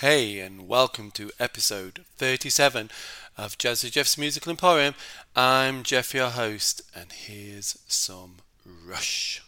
Hey, and welcome to episode 37 of Jazzy Jeff's Musical Emporium. I'm Jeff, your host, and here's some Rush.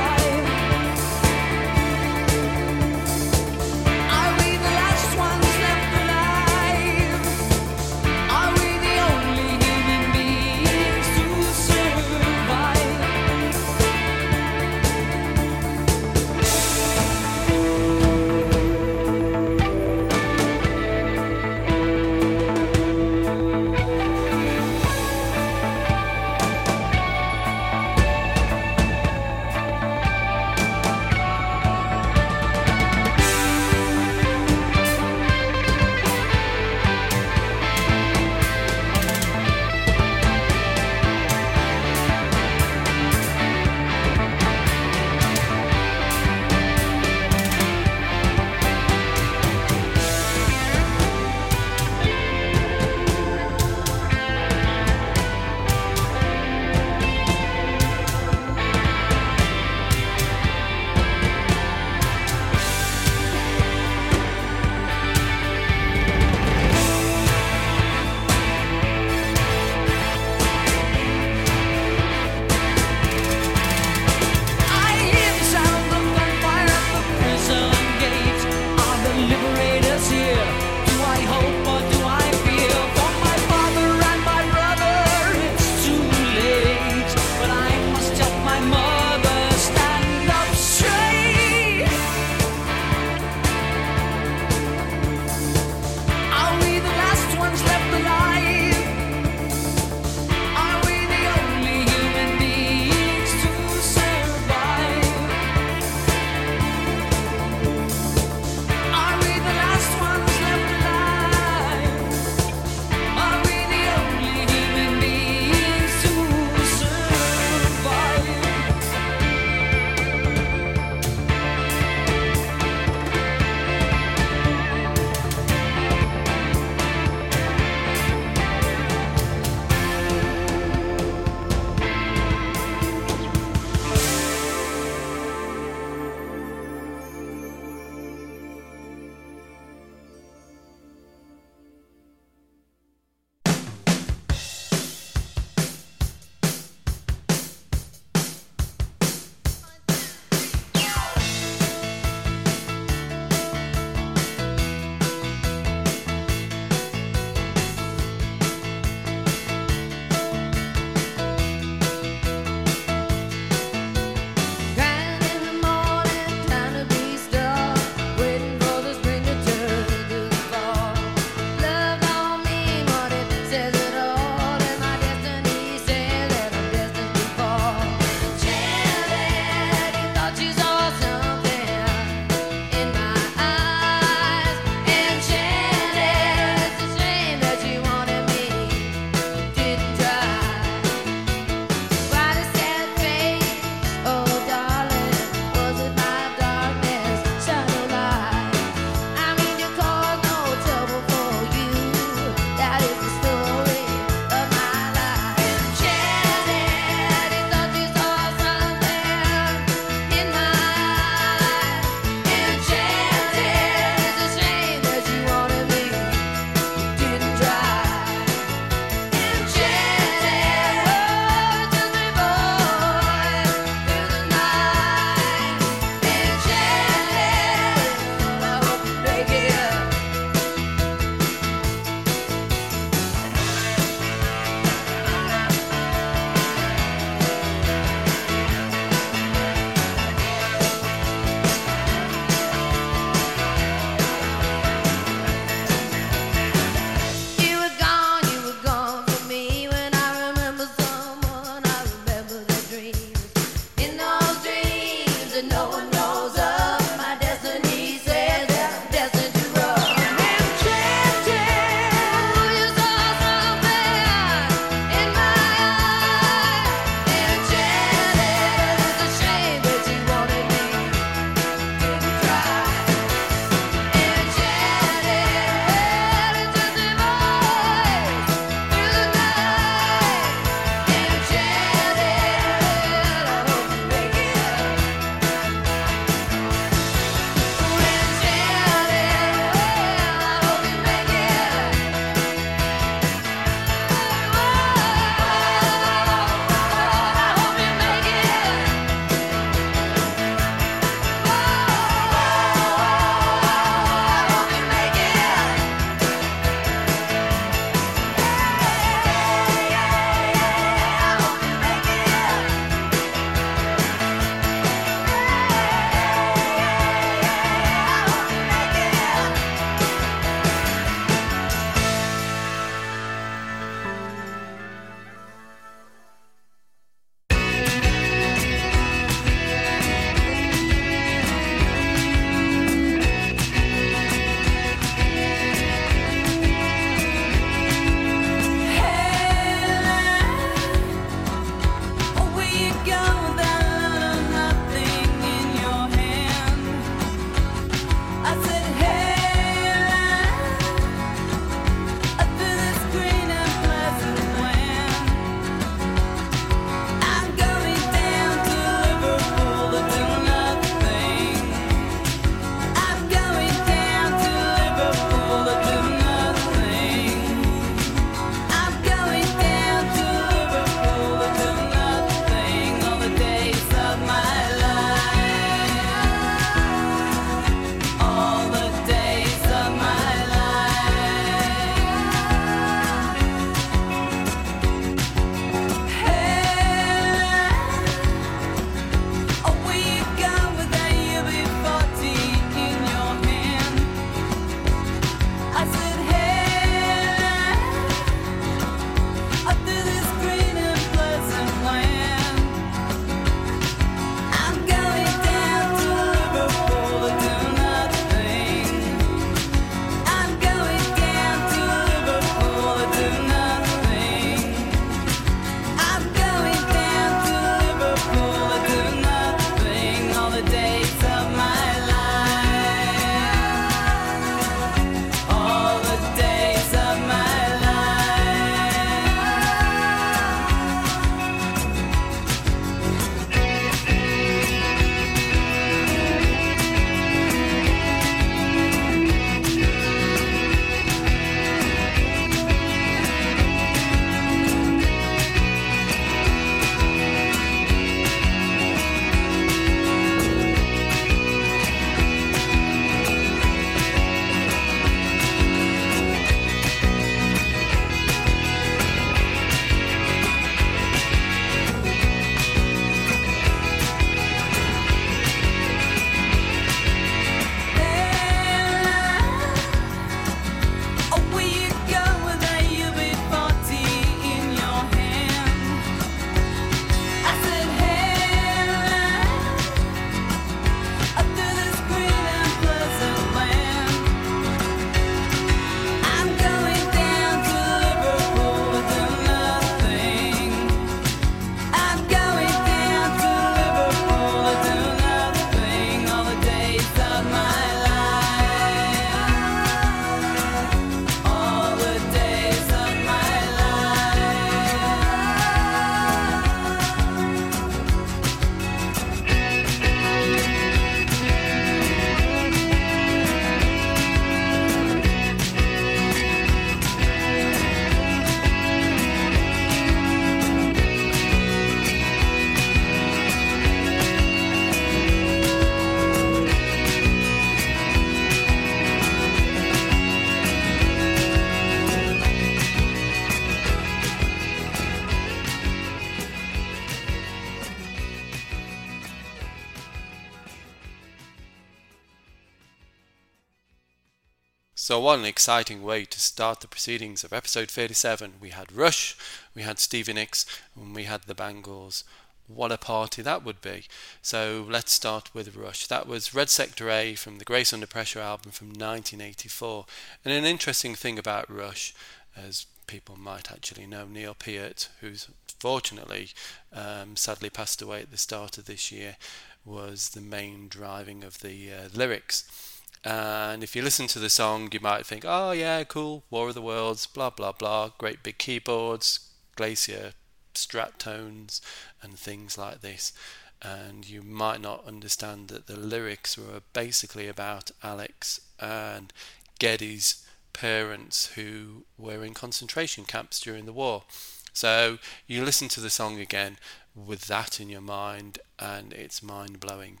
So, what an exciting way to start the proceedings of episode 37. We had Rush, we had Stevie Nicks, and we had the Bangles. What a party that would be. So, let's start with Rush. That was Red Sector A from the Grace Under Pressure album from 1984. And an interesting thing about Rush, as people might actually know, Neil Peart, who's fortunately um, sadly passed away at the start of this year, was the main driving of the uh, lyrics. And if you listen to the song, you might think, oh, yeah, cool, War of the Worlds, blah, blah, blah, great big keyboards, Glacier strat tones, and things like this. And you might not understand that the lyrics were basically about Alex and Geddy's parents who were in concentration camps during the war. So you listen to the song again with that in your mind, and it's mind blowing.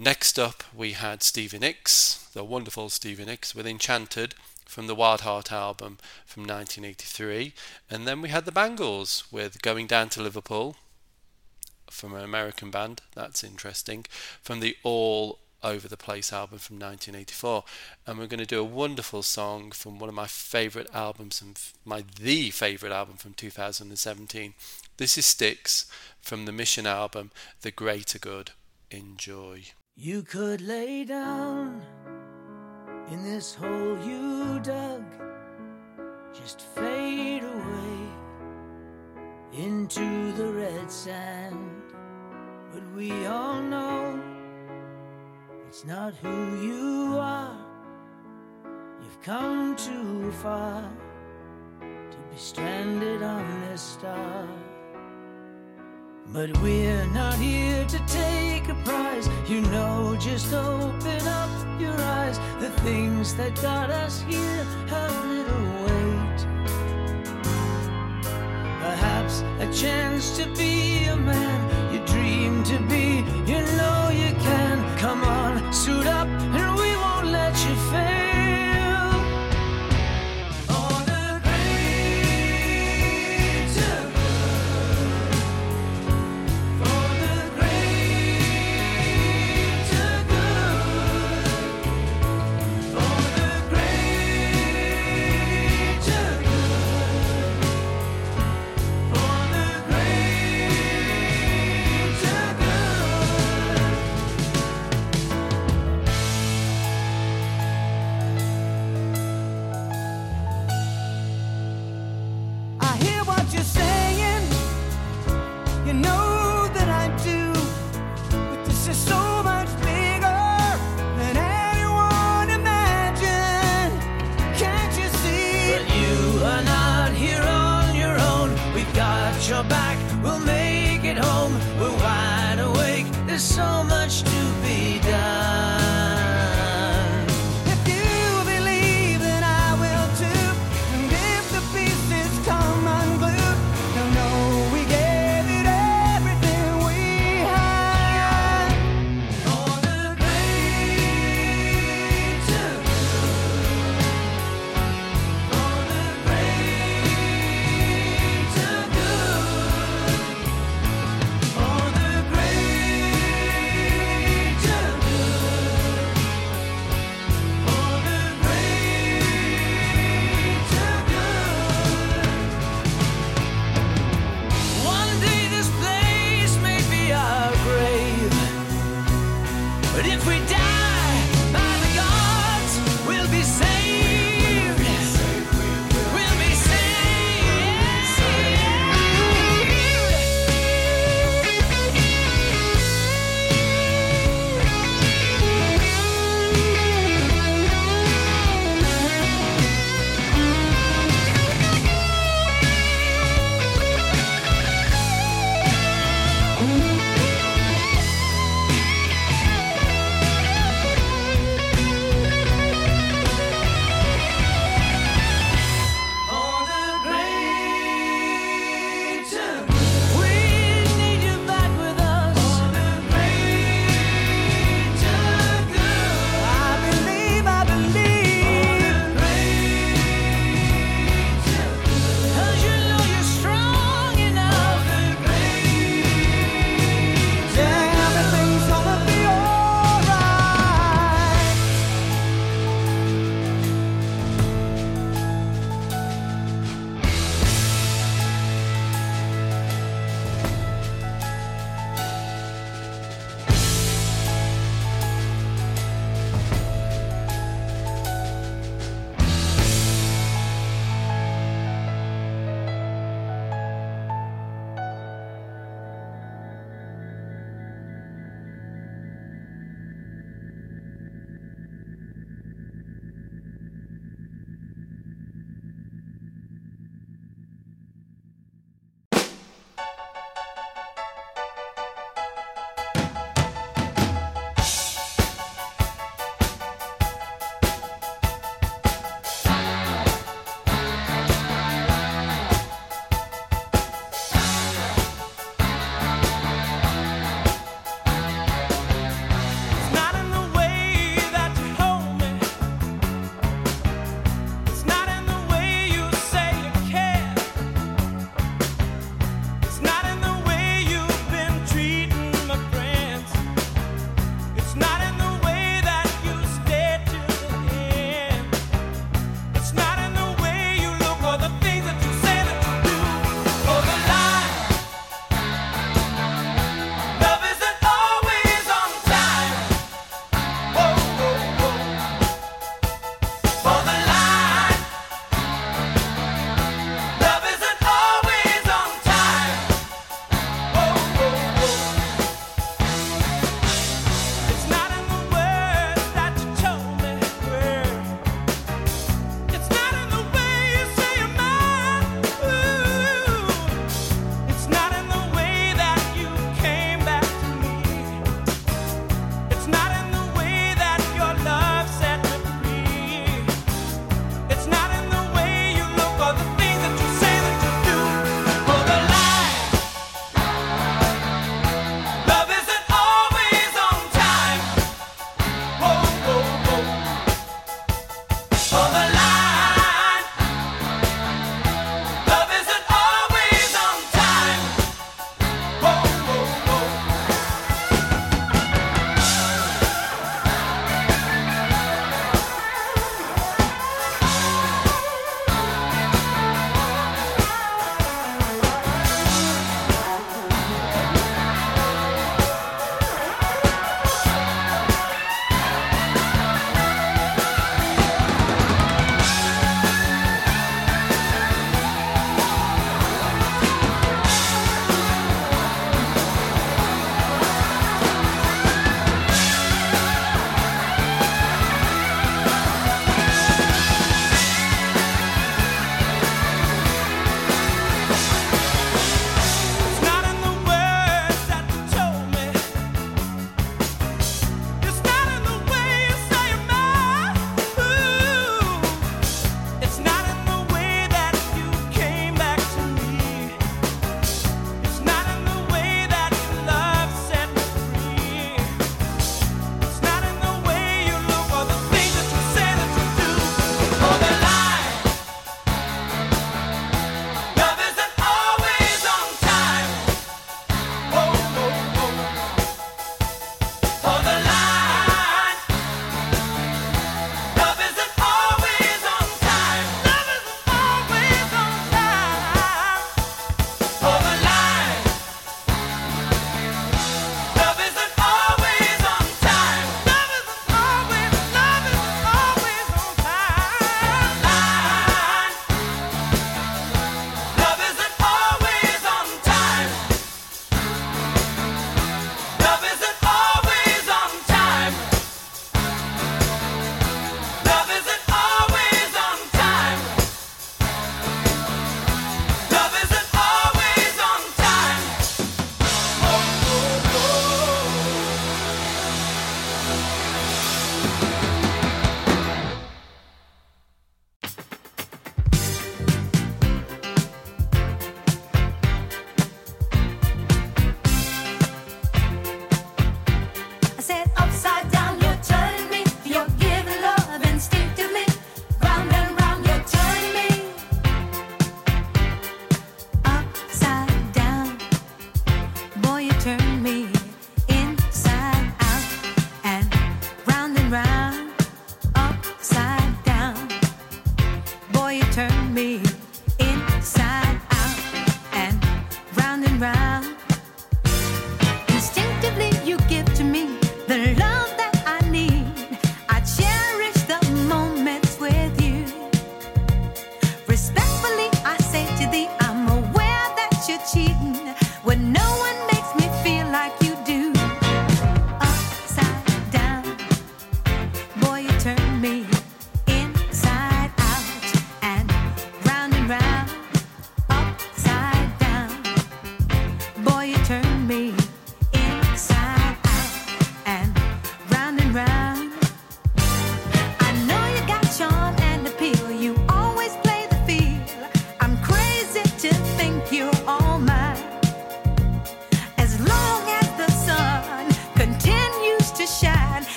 Next up, we had Stevie Nicks, the wonderful Stevie Nicks, with Enchanted from the Wild Heart album from 1983. And then we had the Bangles with Going Down to Liverpool from an American band. That's interesting. From the All Over the Place album from 1984. And we're going to do a wonderful song from one of my favourite albums, and my the favourite album from 2017. This is Styx from the Mission album, The Greater Good. Enjoy. You could lay down in this hole you dug, just fade away into the red sand. But we all know it's not who you are. You've come too far to be stranded on this star. But we're not here to take a prize. You know, just open up your eyes. The things that got us here have little weight. Perhaps a chance to be a man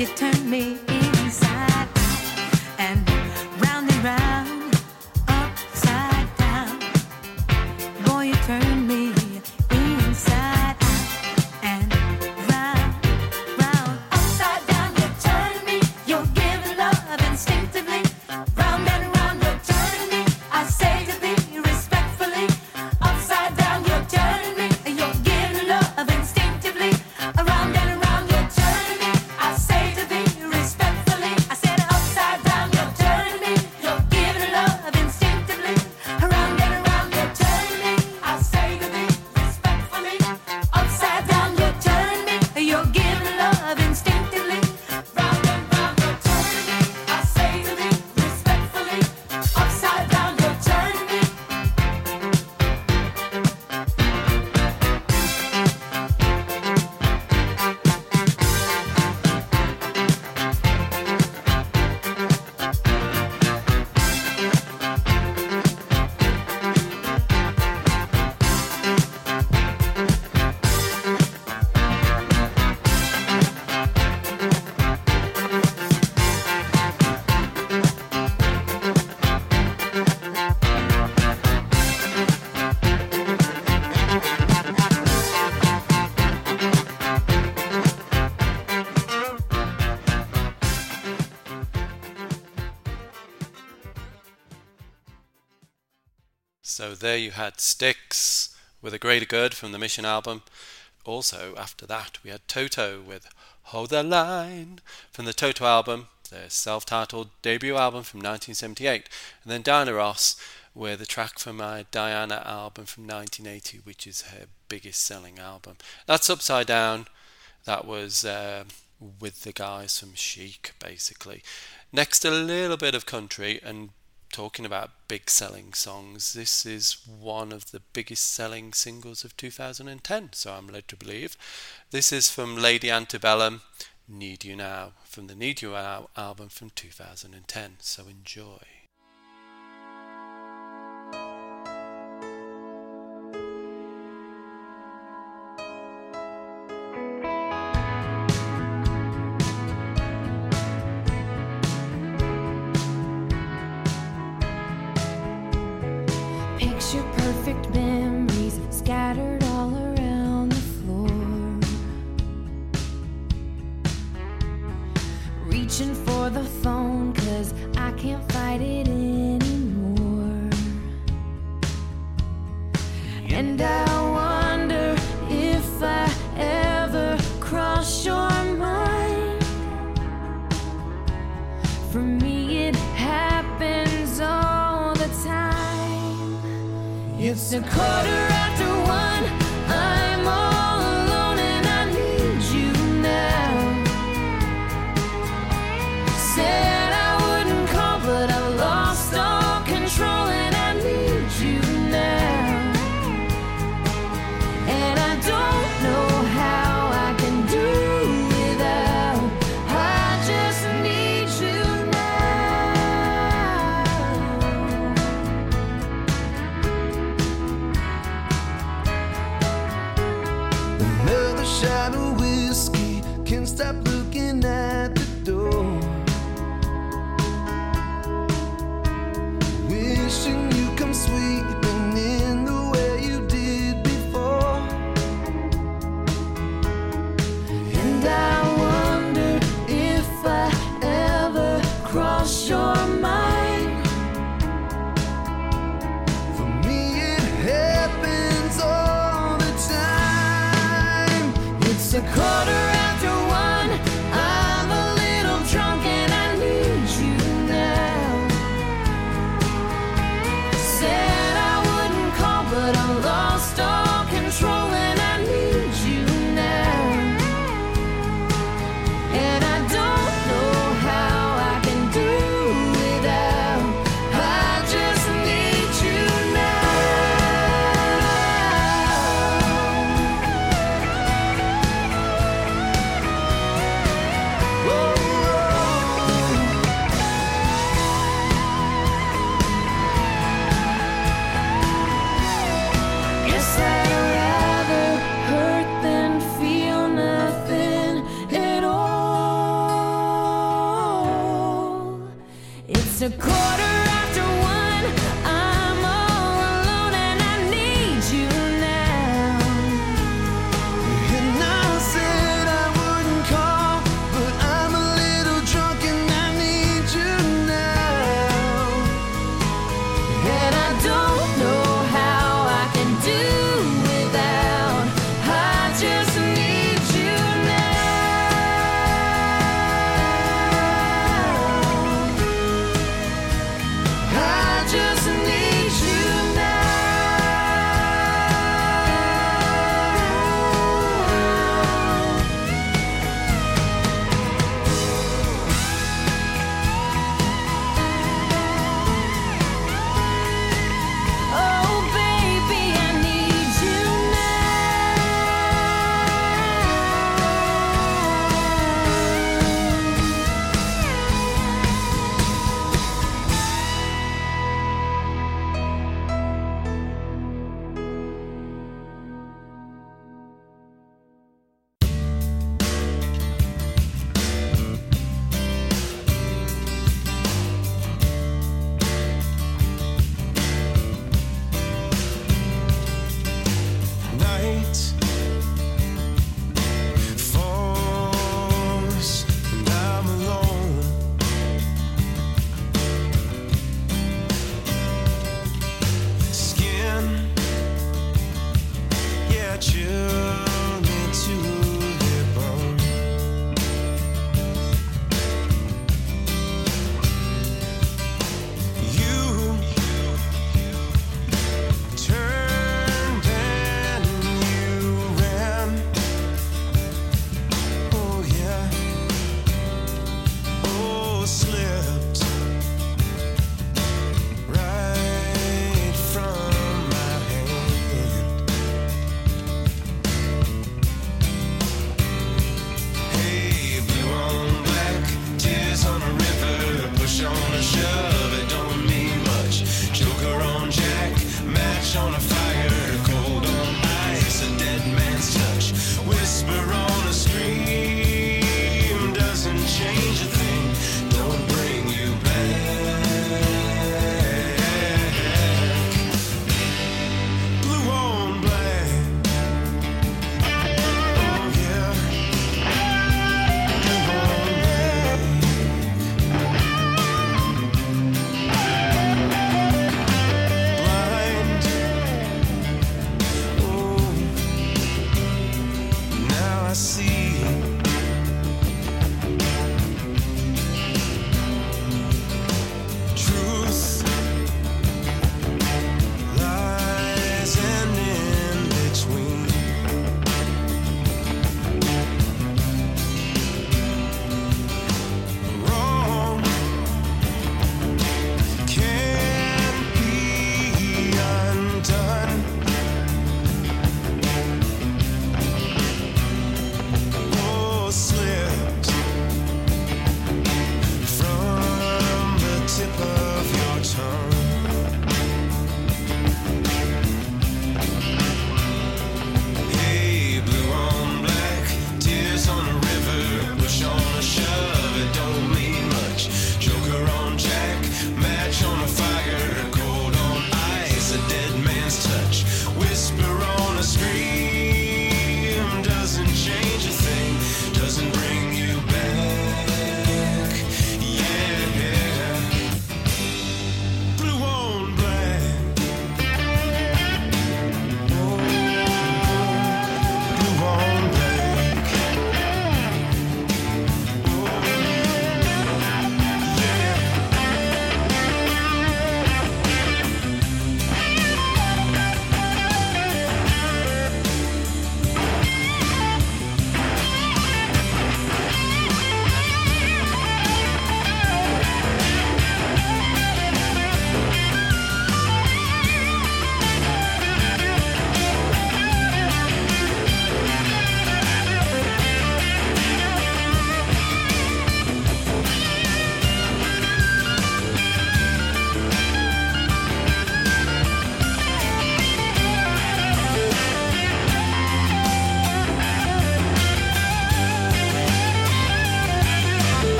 So there you had Styx with A Greater Good from the Mission album. Also, after that, we had Toto with Hold the Line from the Toto album, their self titled debut album from 1978. And then Diana Ross with a track from my Diana album from 1980, which is her biggest selling album. That's Upside Down. That was uh, with the guys from Chic, basically. Next, a little bit of country and talking about big selling songs, this is one of the biggest selling singles of 2010, so I'm led to believe. This is from Lady Antebellum, Need You Now, from the Need You Now album from 2010, so enjoy. reaching for the phone, cause I can't fight it anymore. And I wonder if I ever cross your mind. For me, it happens all the time. It's a quarter a quarter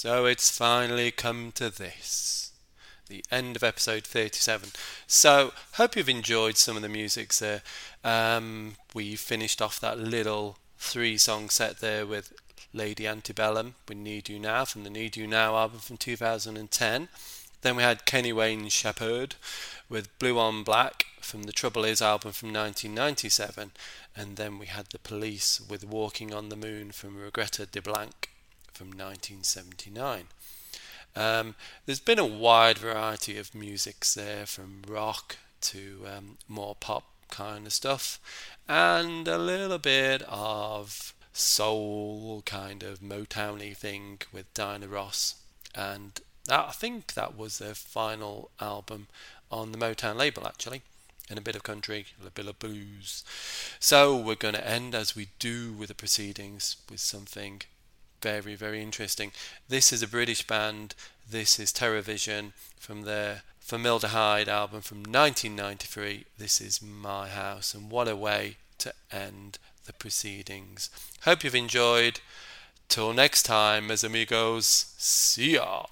So it's finally come to this. The end of episode 37. So, hope you've enjoyed some of the musics there. Um, we finished off that little three song set there with Lady Antebellum We Need You Now from the Need You Now album from 2010. Then we had Kenny Wayne Shepherd with Blue on Black from the Trouble Is album from 1997. And then we had The Police with Walking on the Moon from Reggatta de Blanc from 1979. Um, there's been a wide variety of musics there, from rock to um, more pop kind of stuff, and a little bit of soul kind of Motowny thing with Diana Ross, and that, I think that was their final album on the Motown label actually. And a bit of country, a bit of blues. So we're going to end as we do with the proceedings with something very, very interesting. This is a British band. This is Terrorvision from their Formaldehyde album from 1993. This is My House, and what a way to end the proceedings. Hope you've enjoyed. Till next time, as amigos, see ya.